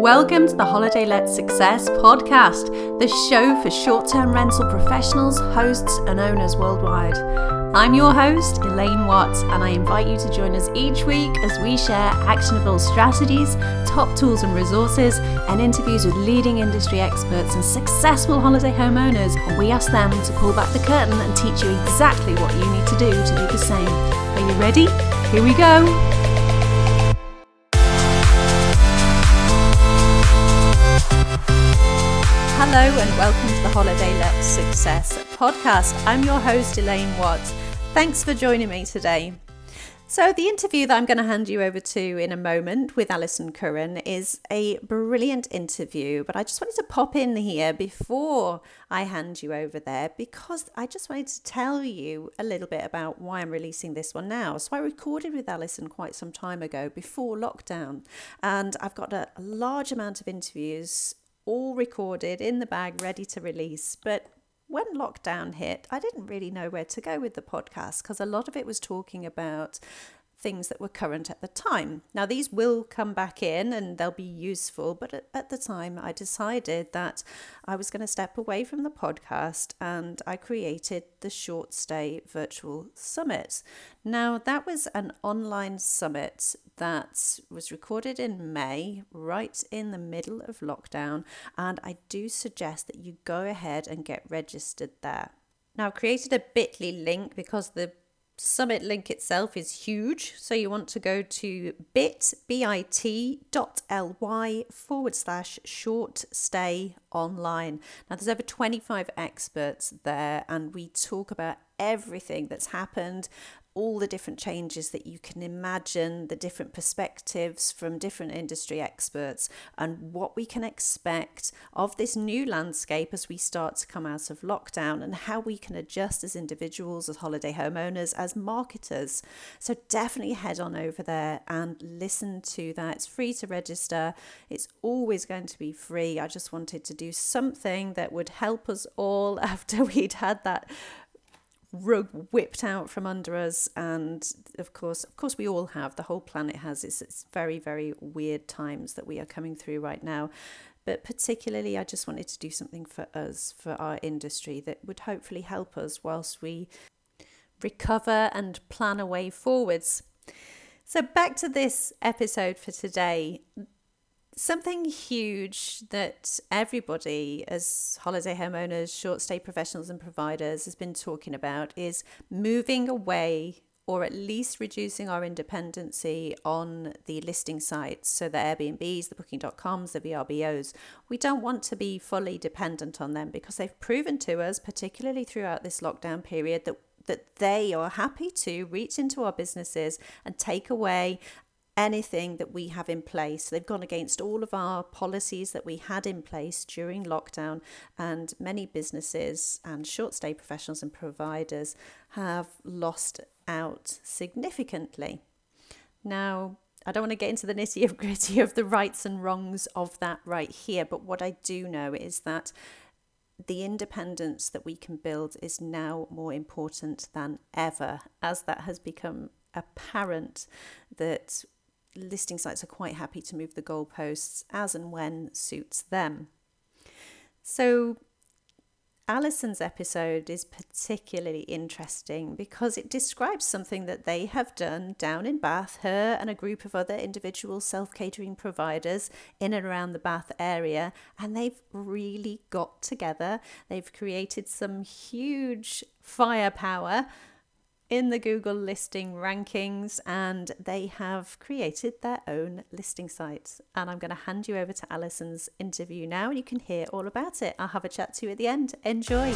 Welcome to the Holiday Let Success podcast, the show for short term rental professionals, hosts, and owners worldwide. I'm your host, Elaine Watts, and I invite you to join us each week as we share actionable strategies, top tools and resources, and interviews with leading industry experts and successful holiday homeowners. We ask them to pull back the curtain and teach you exactly what you need to do to do the same. Are you ready? Here we go. Hello and welcome to the Holiday Let Success podcast. I'm your host, Elaine Watts. Thanks for joining me today. So, the interview that I'm going to hand you over to in a moment with Alison Curran is a brilliant interview, but I just wanted to pop in here before I hand you over there because I just wanted to tell you a little bit about why I'm releasing this one now. So, I recorded with Alison quite some time ago before lockdown, and I've got a large amount of interviews all recorded in the bag, ready to release. But when lockdown hit, I didn't really know where to go with the podcast because a lot of it was talking about things that were current at the time. Now, these will come back in and they'll be useful, but at, at the time I decided that I was going to step away from the podcast and I created the Short Stay Virtual Summit. Now, that was an online summit that was recorded in May, right in the middle of lockdown, and I do suggest that you go ahead and get registered there. Now, I've created a bit.ly link because the summit link itself is huge. So you want to go to bit, bit.ly forward slash short stay online. Now there's over 25 experts there and we talk about everything that's happened all the different changes that you can imagine, the different perspectives from different industry experts, and what we can expect of this new landscape as we start to come out of lockdown, and how we can adjust as individuals, as holiday homeowners, as marketers. So, definitely head on over there and listen to that. It's free to register, it's always going to be free. I just wanted to do something that would help us all after we'd had that rug whipped out from under us and of course of course we all have. The whole planet has it's, it's very very weird times that we are coming through right now. But particularly I just wanted to do something for us for our industry that would hopefully help us whilst we recover and plan a way forwards. So back to this episode for today something huge that everybody, as holiday homeowners, short stay professionals, and providers, has been talking about is moving away or at least reducing our independency on the listing sites. So the Airbnbs, the booking.coms, the VRBOs. We don't want to be fully dependent on them because they've proven to us, particularly throughout this lockdown period, that that they are happy to reach into our businesses and take away anything that we have in place. They've gone against all of our policies that we had in place during lockdown, and many businesses and short stay professionals and providers have lost out significantly. Now, I don't want to get into the nitty gritty of the rights and wrongs of that right here, but what I do know is that the independence that we can build is now more important than ever, as that has become apparent that listing sites are quite happy to move the goalposts as and when suits them. So, Alison's episode is particularly interesting because it describes something that they have done down in Bath, her and a group of other individual self catering providers in and around the Bath area. And they've really got together. They've created some huge firepower in the Google listing rankings and they have created their own listing sites. And I'm going to hand you over to Alison's interview now and you can hear all about it. I'll have a chat to you at the end. Enjoy.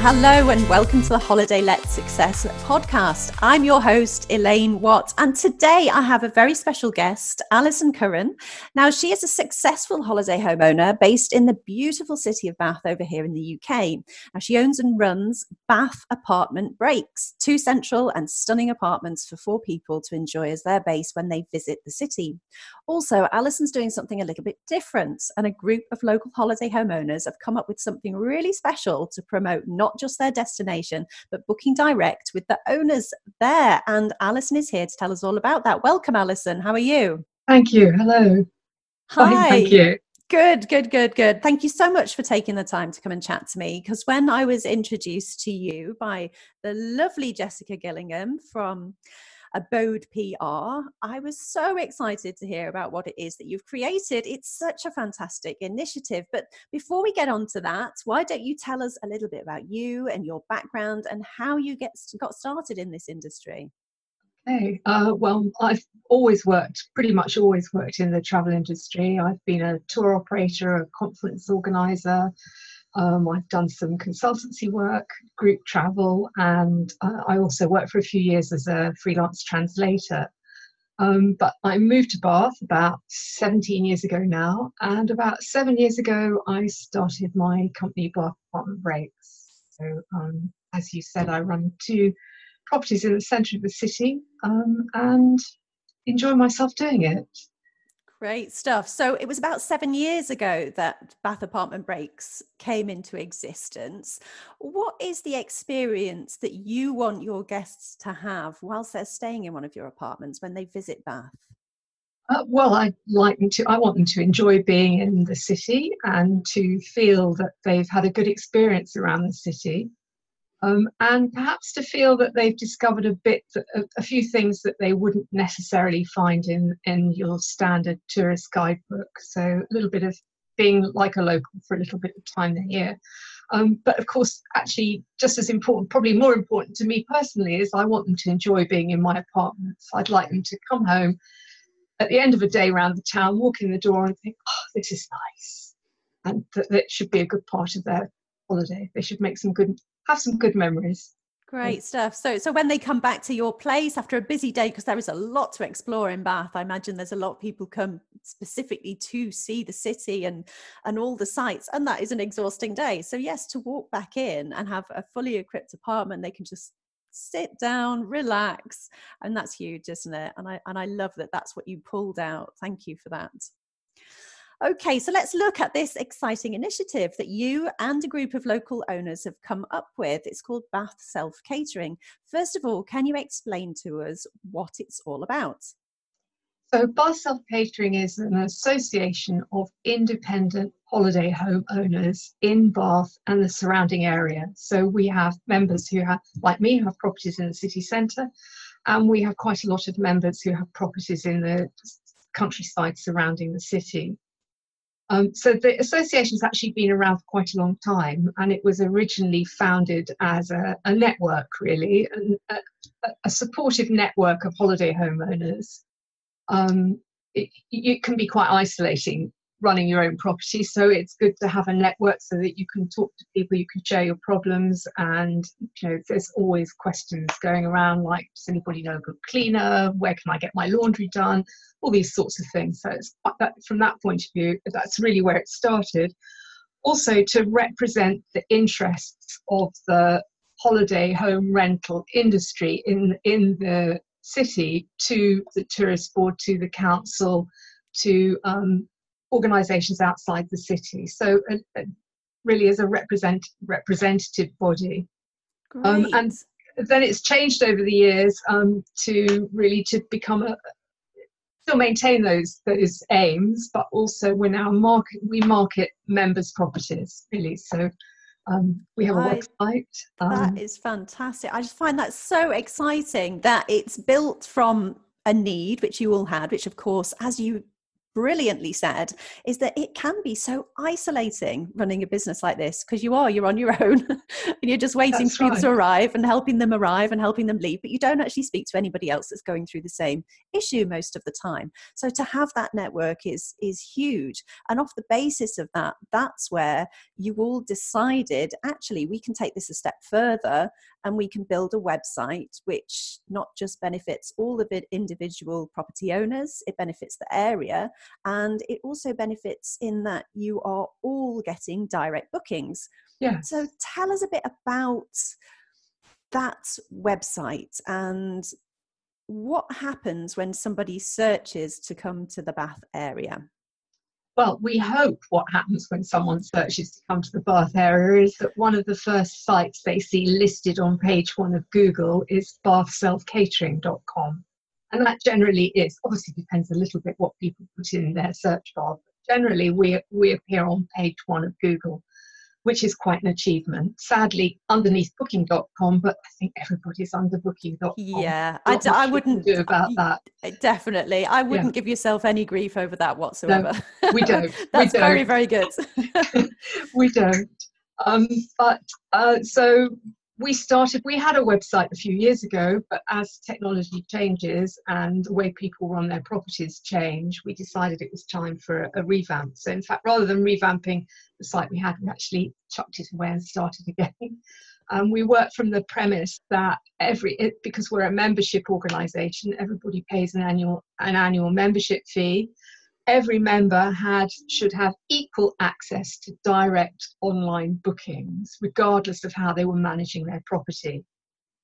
Hello and welcome to the Holiday Let Success podcast. I'm your host, Elaine Watt, and today I have a very special guest, Alison Curran. Now, she is a successful holiday homeowner based in the beautiful city of Bath over here in the UK. Now, she owns and runs Bath Apartment Breaks, two central and stunning apartments for four people to enjoy as their base when they visit the city. Also, Alison's doing something a little bit different, and a group of local holiday homeowners have come up with something really special to promote not not just their destination, but booking direct with the owners there. And Alison is here to tell us all about that. Welcome, Alison. How are you? Thank you. Hello. Hi. Fine, thank you. Good, good, good, good. Thank you so much for taking the time to come and chat to me. Because when I was introduced to you by the lovely Jessica Gillingham from Abode PR, I was so excited to hear about what it is that you've created. It's such a fantastic initiative. But before we get on to that, why don't you tell us a little bit about you and your background and how you get got started in this industry? Okay. Uh, well, I've always worked, pretty much always worked in the travel industry. I've been a tour operator, a conference organizer. Um, I've done some consultancy work, group travel, and uh, I also worked for a few years as a freelance translator. Um, but I moved to Bath about 17 years ago now, and about seven years ago, I started my company, Bath Apartment Breaks. So, um, as you said, I run two properties in the centre of the city um, and enjoy myself doing it. Great stuff. So it was about seven years ago that Bath Apartment Breaks came into existence. What is the experience that you want your guests to have whilst they're staying in one of your apartments when they visit Bath? Uh, well, I like them to. I want them to enjoy being in the city and to feel that they've had a good experience around the city um, and perhaps to feel that they've discovered a bit, a, a, few things that they wouldn't necessarily find in in your standard tourist guidebook. So a little bit of being like a local for a little bit of time here. Um, but of course, actually, just as important, probably more important to me personally, is I want them to enjoy being in my apartments. I'd like them to come home at the end of a day around the town, walk in the door, and think, "Oh, this is nice," and that, that should be a good part of their holiday. They should make some good have some good memories. Great stuff. So, so when they come back to your place after a busy day, because there is a lot to explore in Bath, I imagine there's a lot of people come specifically to see the city and and all the sites, and that is an exhausting day. So, yes, to walk back in and have a fully equipped apartment, they can just sit down, relax, and that's huge, isn't it? And I and I love that that's what you pulled out. Thank you for that. Okay, so let's look at this exciting initiative that you and a group of local owners have come up with. It's called Bath Self Catering. First of all, can you explain to us what it's all about? So, Bath Self Catering is an association of independent holiday home owners in Bath and the surrounding area. So, we have members who have, like me, who have properties in the city centre, and we have quite a lot of members who have properties in the countryside surrounding the city. Um, so the association's actually been around for quite a long time, and it was originally founded as a, a network, really, a, a, supportive network of holiday homeowners. Um, it, it, can be quite isolating running your own property, so it's good to have a network so that you can talk to people, you can share your problems, and you know there's always questions going around like, does anybody know a good cleaner? Where can I get my laundry done? all these sorts of things. So it's that, from that point of view, that's really where it started. Also to represent the interests of the holiday home rental industry in in the city to the tourist board, to the council, to um, organisations outside the city. So uh, uh, really as a represent representative body. Um, and then it's changed over the years um, to really to become a, still maintain those those aims, but also we're now market we market members' properties really. So um, we have a I, website. Um, that is fantastic. I just find that so exciting that it's built from a need which you all had, which of course, as you brilliantly said is that it can be so isolating running a business like this because you are you're on your own and you're just waiting that's for people to arrive and helping them arrive and helping them leave but you don't actually speak to anybody else that's going through the same issue most of the time. So to have that network is is huge and off the basis of that that's where you all decided actually we can take this a step further and we can build a website which not just benefits all of it individual property owners it benefits the area and it also benefits in that you are all getting direct bookings. Yeah so tell us a bit about that website and what happens when somebody searches to come to the bath area? Well, we hope what happens when someone searches to come to the Bath area is that one of the first sites they see listed on page one of Google is bathselfcatering.com. And that generally is, obviously depends a little bit what people put in their search bar, but generally we, we appear on page one of Google which is quite an achievement. Sadly, underneath booking.com, but I think everybody's under booking.com. Yeah, I d- I wouldn't do about that. Definitely. I wouldn't yeah. give yourself any grief over that whatsoever. No, we don't. That's we don't. very, very good. we don't. Um, but uh, so we started, we had a website a few years ago, but as technology changes and the way people run their properties change, we decided it was time for a, a revamp. So, in fact, rather than revamping the site we had, we actually chucked it away and started again. Um, we work from the premise that every it, because we're a membership organisation, everybody pays an annual an annual membership fee, every member had should have equal access to direct online bookings, regardless of how they were managing their property.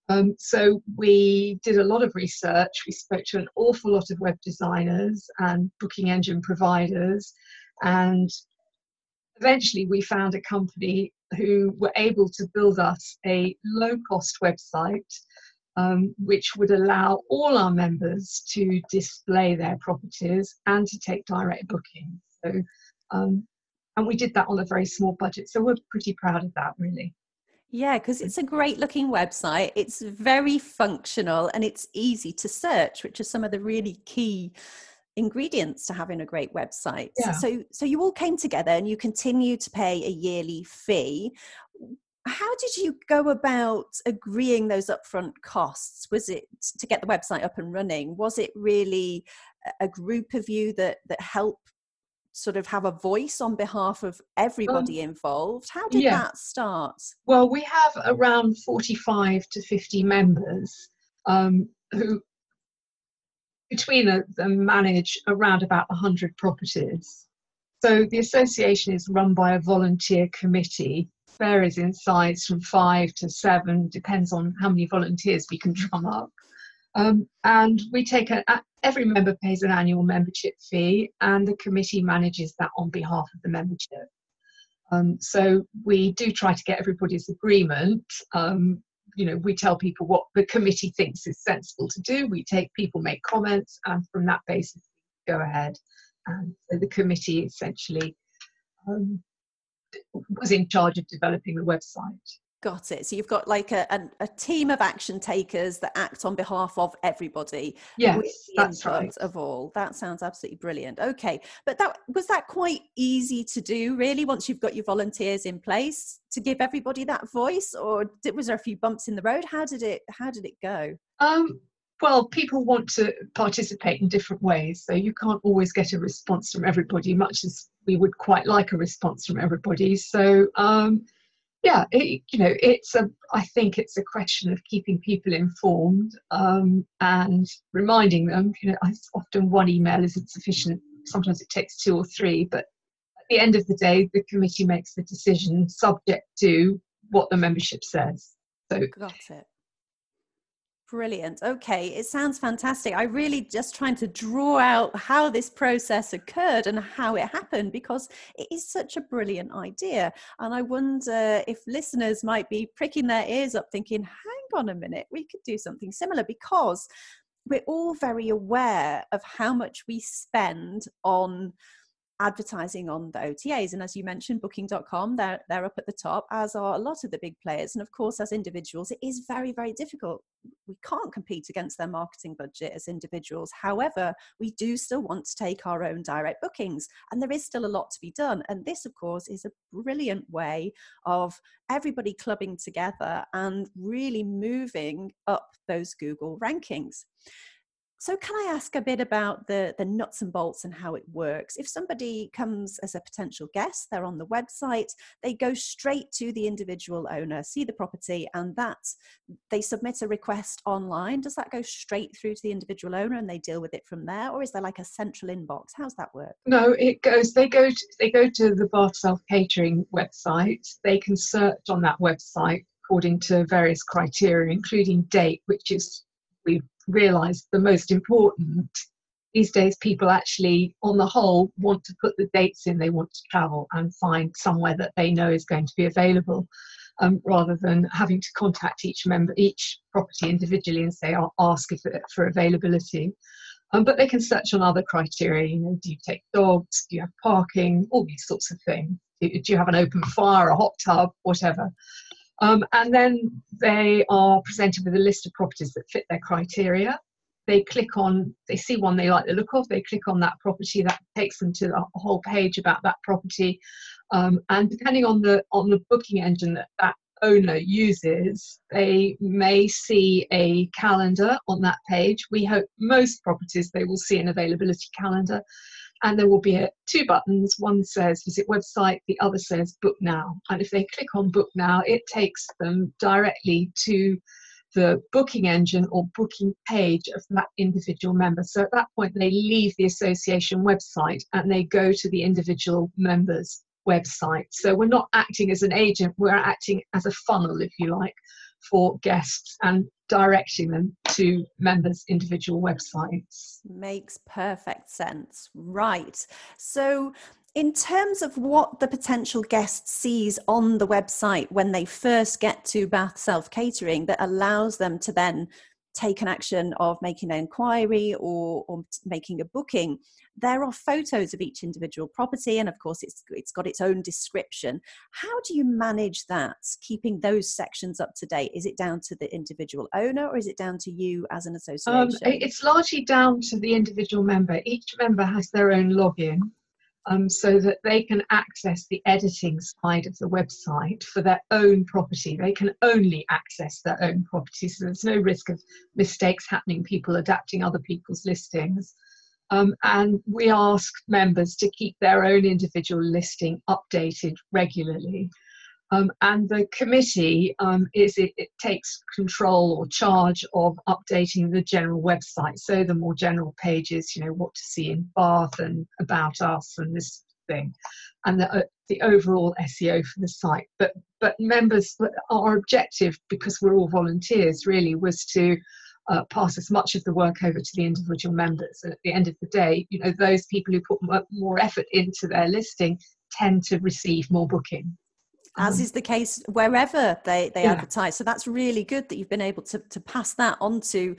Um, so we did a lot of research. We spoke to an awful lot of web designers and booking engine providers, and eventually we found a company who were able to build us a low-cost website um, which would allow all our members to display their properties and to take direct bookings. So, um, and we did that on a very small budget. So we're pretty proud of that, really. Yeah, because it's a great looking website. It's very functional and it's easy to search, which are some of the really key ingredients to having a great website. Yeah. So so you all came together and you continue to pay a yearly fee how did you go about agreeing those upfront costs? Was it to get the website up and running? Was it really a group of you that that help sort of have a voice on behalf of everybody um, involved? How did yeah. that start? Well we have around 45 to 50 members um, who between them manage around about 100 properties. So the association is run by a volunteer committee varies in size from five to seven, depends on how many volunteers we can drum up. Um, and we take a, every member pays an annual membership fee, and the committee manages that on behalf of the membership. Um, so we do try to get everybody's agreement. Um, you know, we tell people what the committee thinks is sensible to do. We take people make comments, and from that basis, go ahead. And so the committee essentially um, was in charge of developing the website. Got it. So you've got like a, a, a, team of action takers that act on behalf of everybody. Yes, that's right. Of all that sounds absolutely brilliant. Okay, but that was that quite easy to do. Really, once you've got your volunteers in place to give everybody that voice, or did, was there a few bumps in the road? How did it How did it go? Um, well, people want to participate in different ways, so you can't always get a response from everybody, much as we would quite like a response from everybody. So, um, yeah, it, you know, it's a. I think it's a question of keeping people informed um, and reminding them. You know, often one email isn't sufficient. Sometimes it takes two or three, but at the end of the day, the committee makes the decision subject to what the membership says. So, got it. Brilliant. Okay, it sounds fantastic. I really just trying to draw out how this process occurred and how it happened because it is such a brilliant idea. And I wonder if listeners might be pricking their ears up thinking, hang on a minute, we could do something similar because we're all very aware of how much we spend on advertising on the OTAs. And as you mentioned, booking.com, they're, they're up at the top, as are a lot of the big players. And of course, as individuals, it is very, very difficult. We can't compete against their marketing budget as individuals. However, we do still want to take our own direct bookings, and there is still a lot to be done. And this, of course, is a brilliant way of everybody clubbing together and really moving up those Google rankings. So, can I ask a bit about the, the nuts and bolts and how it works? If somebody comes as a potential guest, they're on the website, they go straight to the individual owner, see the property, and that they submit a request online. Does that go straight through to the individual owner and they deal with it from there, or is there like a central inbox? How's that work? No, it goes. They go. To, they go to the Bath Self Catering website. They can search on that website according to various criteria, including date, which is we realised the most important these days people actually on the whole want to put the dates in they want to travel and find somewhere that they know is going to be available um, rather than having to contact each member each property individually and say i'll ask if, for availability. Um, but they can search on other criteria you know do you take dogs do you have parking all these sorts of things. Do, do you have an open fire a hot tub whatever um, and then they are presented with a list of properties that fit their criteria they click on, they see one they like the look of, they click on that property, that takes them to a whole page about that property. Um, and depending on the on the booking engine that that owner uses, they may see a calendar on that page. We hope most properties they will see an availability calendar, and there will be a, two buttons. One says visit website, the other says book now. And if they click on book now, it takes them directly to the booking engine or booking page of that individual member. So at that point, they leave the association website and they go to the individual members' website. So we're not acting as an agent, we're acting as a funnel, if you like, for guests and directing them to members' individual websites. Makes perfect sense. Right. So in terms of what the potential guest sees on the website when they first get to Bath Self Catering that allows them to then take an action of making an inquiry or, or making a booking, there are photos of each individual property, and of course, it's it's got its own description. How do you manage that? Keeping those sections up to date? Is it down to the individual owner, or is it down to you as an um, association? Um, it's largely down to the individual member. Each member has their own login um, so that they can access the editing side of the website for their own property. They can only access their own property, so there's no risk of mistakes happening, people adapting other people's listings. Um, and we ask members to keep their own individual listing updated regularly. Um, and the committee um, is it, it, takes control or charge of updating the general website. So the more general pages, you know, what to see in Bath and about us and this thing, and the, uh, the overall SEO for the site. But but members, our objective, because we're all volunteers, really was to uh, pass as much of the work over to the individual members. And at the end of the day, you know, those people who put more effort into their listing tend to receive more booking as mm-hmm. is the case wherever they, they yeah. advertise. So that's really good that you've been able to, to pass that on to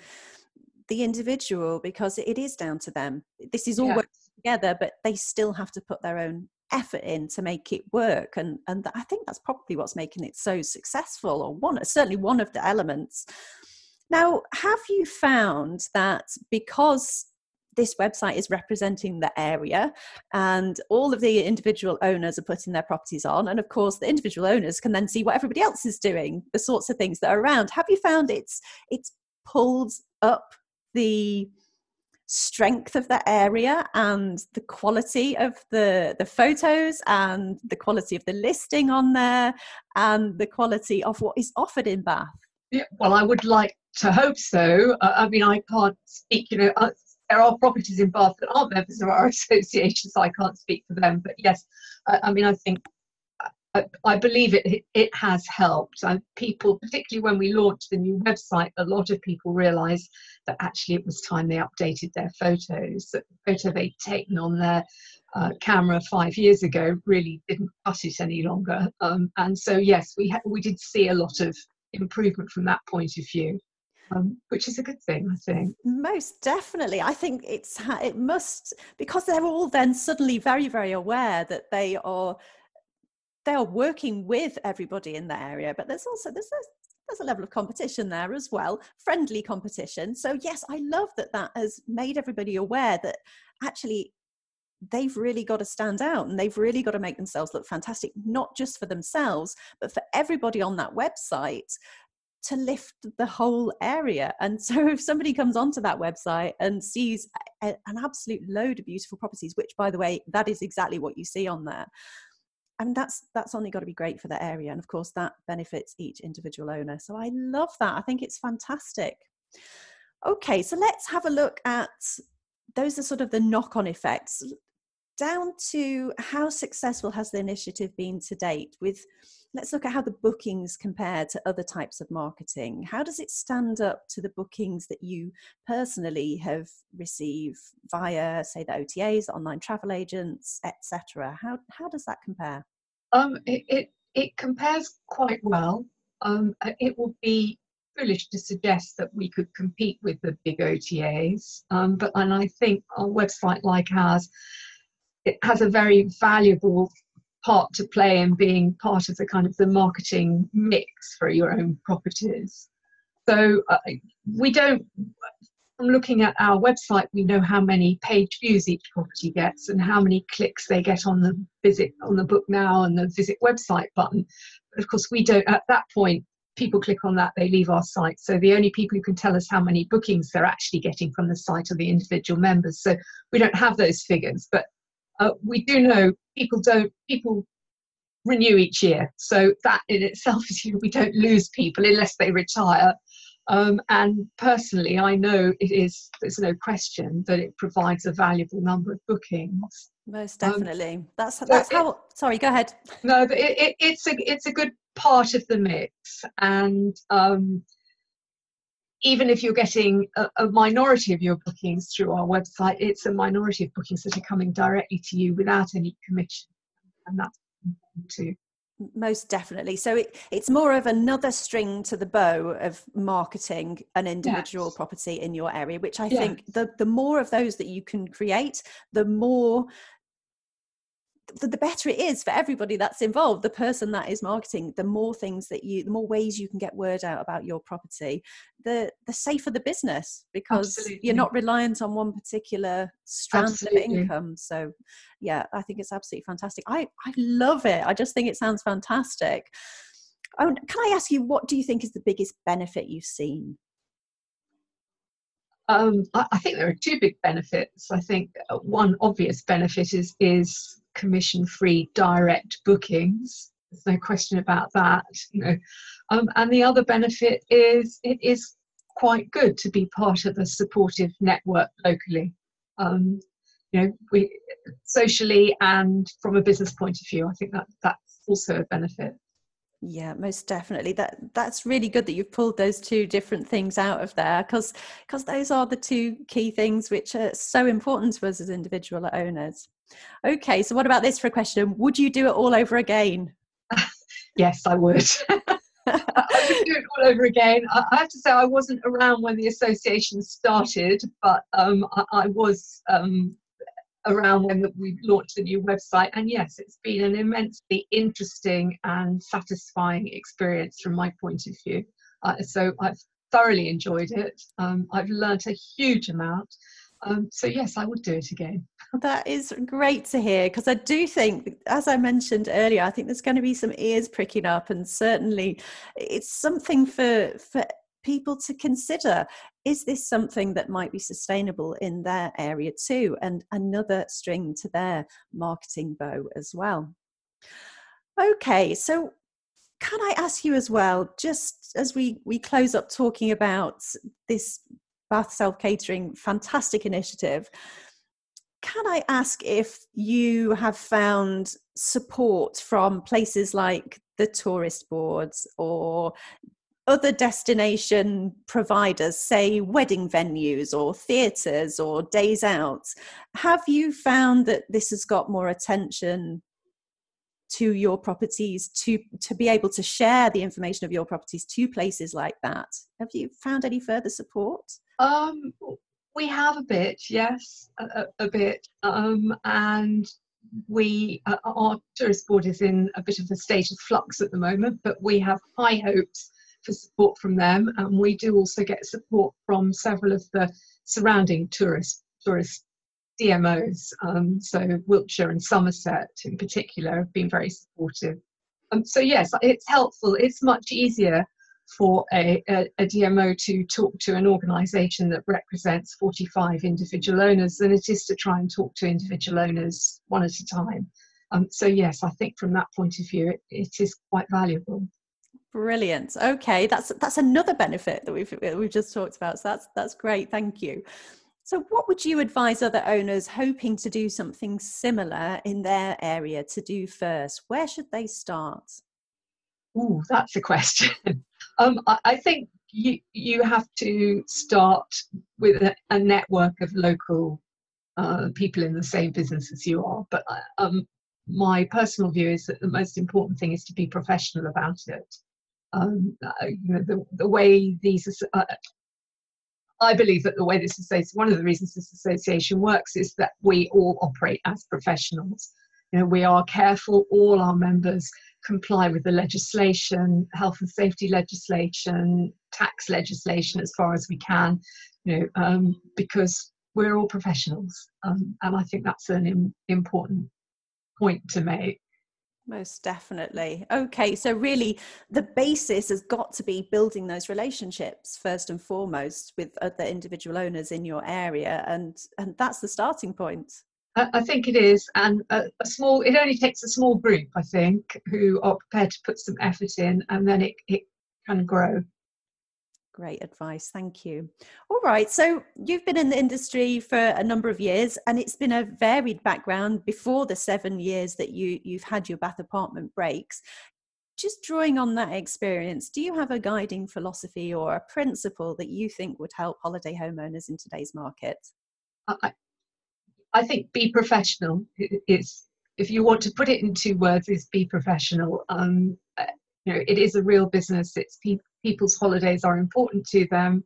the individual because it is down to them. This is all yeah. working together, but they still have to put their own effort in to make it work. And, and I think that's probably what's making it so successful, or one, certainly one of the elements. Now, have you found that because this website is representing the area and all of the individual owners are putting their properties on and of course the individual owners can then see what everybody else is doing the sorts of things that are around have you found it's it's pulled up the strength of the area and the quality of the the photos and the quality of the listing on there and the quality of what is offered in bath? Yeah, well i would like to hope so uh, i mean i can't speak you know uh, there are properties in Bath that aren't members of our association, so I can't speak for them. But yes, I, I mean, I think I, I believe it, it has helped. People, particularly when we launched the new website, a lot of people realised that actually it was time they updated their photos. That the photo they'd taken on their uh, camera five years ago really didn't cut it any longer. Um, and so yes, we ha- we did see a lot of improvement from that point of view um, which is a good thing, I think. Most definitely, I think it's it must because they're all then suddenly very very aware that they are they are working with everybody in the area, but there's also there's a, there's a level of competition there as well, friendly competition. So yes, I love that that has made everybody aware that actually they've really got to stand out and they've really got to make themselves look fantastic, not just for themselves, but for everybody on that website to lift the whole area. And so if somebody comes onto that website and sees a, an absolute load of beautiful properties, which by the way, that is exactly what you see on there. And that's that's only got to be great for the area. And of course that benefits each individual owner. So I love that. I think it's fantastic. Okay, so let's have a look at those are sort of the knock-on effects down to how successful has the initiative been to date with let's look at how the bookings compare to other types of marketing. How does it stand up to the bookings that you personally have received via say the otas online travel agents etc how how does that compare? Um it it, it compares quite well. Um it would be foolish to suggest that we could compete with the big otas um but and i think a website like ours it has a very valuable part to play in being part of the kind of the marketing mix for your own properties. So uh, we don't, from looking at our website, we know how many page views each property gets and how many clicks they get on the visit on the book now and the visit website button. But of course, we don't, at that point, people click on that, they leave our site. So the only people who can tell us how many bookings they're actually getting from the site are the individual members. So we don't have those figures. But uh, we do know people don't people renew each year. So that in itself is we don't lose people unless they retire. Um, and personally i know it is there's no question that it provides a valuable number of bookings. Most um, definitely. Um, that's that's so how sorry go ahead. No but it, it, it's a it's a good part of the mix. And um, even if you're getting a, a, minority of your bookings through our website, it's a minority of bookings that are coming directly to you without any commission. And that's too. Most definitely. So it, it's more of another string to the bow of marketing an individual yes. property in your area, which I yes. think the, the more of those that you can create, the more the, the better it is for everybody that's involved the person that is marketing the more things that you the more ways you can get word out about your property the the safer the business because absolutely. you're not reliant on one particular strand absolutely. of income so yeah i think it's absolutely fantastic i i love it i just think it sounds fantastic can i ask you what do you think is the biggest benefit you've seen um, I, I, think there are two big benefits. I think uh, one obvious benefit is is commission free direct bookings. There's no question about that. You know, um, and the other benefit is it is quite good to be part of a supportive network locally. Um, you know, we socially and from a business point of view, I think that that's also a benefit. Yeah, most definitely. That that's really good that you've pulled those two different things out of there because because those are the two key things which are so important to us as individual owners. Okay, so what about this for a question? Would you do it all over again? yes, I would. I would do it all over again. I, have to say, I wasn't around when the association started, but um, I, I, was um, around when we launched the new website. And yes, it's been an immensely interesting and satisfying experience from my point of view. Uh, so I've thoroughly enjoyed it. Um, I've learnt a huge amount. Um, so yes, I would do it again. That is great to hear because I do think, as I mentioned earlier, I think there's going to be some ears pricking up, and certainly it's something for for people to consider. Is this something that might be sustainable in their area too, and another string to their marketing bow as well? Okay, so can I ask you as well, just as we we close up talking about this Bath Self Catering, fantastic initiative. Can I ask if you have found support from places like the tourist boards or other destination providers, say wedding venues or theatres or days out? Have you found that this has got more attention to your properties to to be able to share the information of your properties to places like that have you found any further support um we have a bit yes a, a bit um and we uh, our tourist board is in a bit of a state of flux at the moment but we have high hopes for support from them and we do also get support from several of the surrounding tourist tourist DMOs, um, so Wiltshire and Somerset in particular, have been very supportive. Um, so yes, it's helpful. It's much easier for a, a, a DMO to talk to an organisation that represents 45 individual owners than it is to try and talk to individual owners one at a time. Um, so yes, I think from that point of view, it, it is quite valuable. Brilliant. Okay, that's that's another benefit that we've we've just talked about. So that's that's great. Thank you. So, what would you advise other owners hoping to do something similar in their area to do first? Where should they start? Oh, that's a question. um, I, I, think you you have to start with a, a network of local uh, people in the same business as you are. But uh, um, my personal view is that the most important thing is to be professional about it. Um, uh, you know, the, the way these uh, I believe that the way this association, one of the reasons this association works is that we all operate as professionals. You know, we are careful, all our members comply with the legislation, health and safety legislation, tax legislation as far as we can, you know, um, because we're all professionals. Um, and I think that's an Im- important point to make. Most definitely. Okay, so really the basis has got to be building those relationships first and foremost with other individual owners in your area and and that's the starting point. I think it is, and a, a, small. It only takes a small group, I think, who are prepared to put some effort in, and then it it can grow. Great advice, thank you. All right, so you've been in the industry for a number of years, and it's been a varied background before the seven years that you you've had your Bath apartment breaks. Just drawing on that experience, do you have a guiding philosophy or a principle that you think would help holiday homeowners in today's market? I, I think be professional is if you want to put it in two words is be professional. Um, you know, it is a real business. It's people people's holidays are important to them.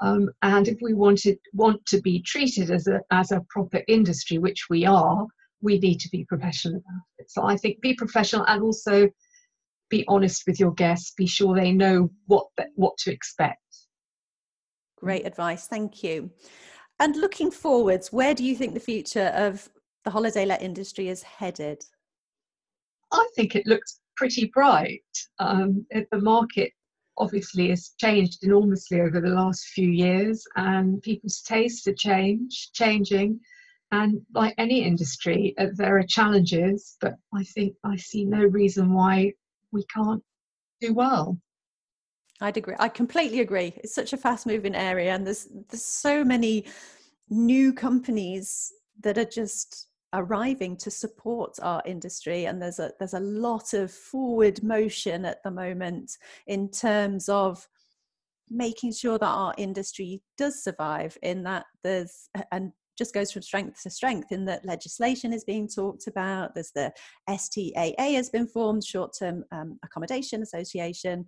Um, and if we wanted want to be treated as a as a proper industry, which we are, we need to be professional about it. So I think be professional and also be honest with your guests. Be sure they know what what to expect. Great advice, thank you. And looking forwards, where do you think the future of the holiday let industry is headed? I think it looks pretty bright. Um, the market obviously has changed enormously over the last few years and people's tastes are change, changing. And like any industry uh, there are challenges but i think i see no reason why we can't do well. I'd agree. I completely agree. It's such a fast moving area and there's there's so many new companies that are just arriving to support our industry and there's a there's a lot of forward motion at the moment in terms of making sure that our industry does survive in that there's and just goes from strength to strength in that legislation is being talked about there's the STAA has been formed short term um, accommodation association.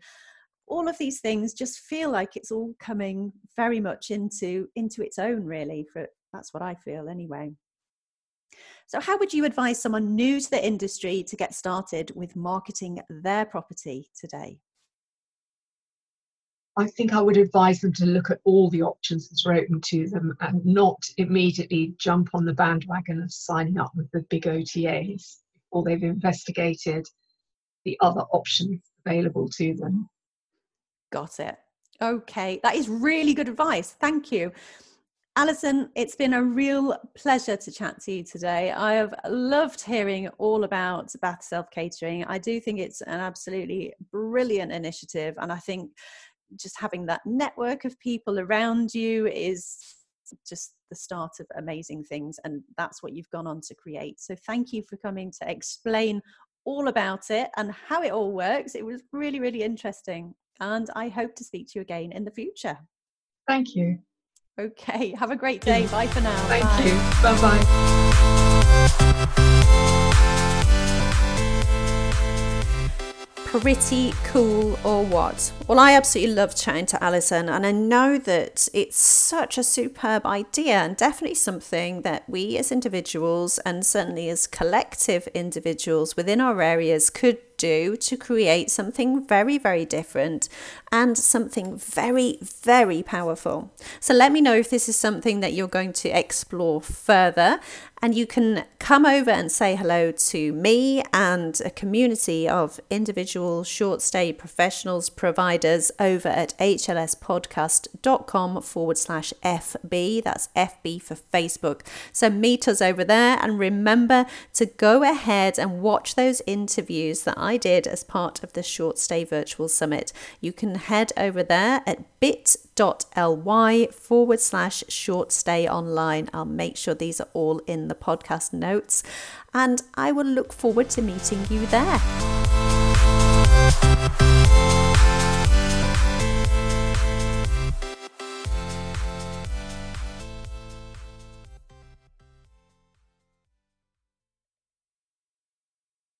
All of these things just feel like it's all coming very much into into its own really for that's what i feel anyway so, how would you advise someone new to the industry to get started with marketing their property today? I think I would advise them to look at all the options that are open to them and not immediately jump on the bandwagon of signing up with the big OTAs before they've investigated the other options available to them. Got it. Okay, that is really good advice. Thank you. Alison, it's been a real pleasure to chat to you today. I have loved hearing all about Bath Self Catering. I do think it's an absolutely brilliant initiative, and I think just having that network of people around you is just the start of amazing things, and that's what you've gone on to create. So, thank you for coming to explain all about it and how it all works. It was really, really interesting, and I hope to speak to you again in the future. Thank you. Okay, have a great day. Bye for now. Thank bye. you. Bye bye. Pretty cool or what? Well, I absolutely love chatting to Alison, and I know that it's such a superb idea and definitely something that we as individuals and certainly as collective individuals within our areas could do to create something very, very different and something very, very powerful. So let me know if this is something that you're going to explore further. And you can come over and say hello to me and a community of individual short stay professionals, providers over at hlspodcast.com forward slash FB. That's FB for Facebook. So meet us over there and remember to go ahead and watch those interviews that I did as part of the short stay virtual summit. You can head over there at bit.ly forward slash short stay online. I'll make sure these are all in the podcast notes, and I will look forward to meeting you there.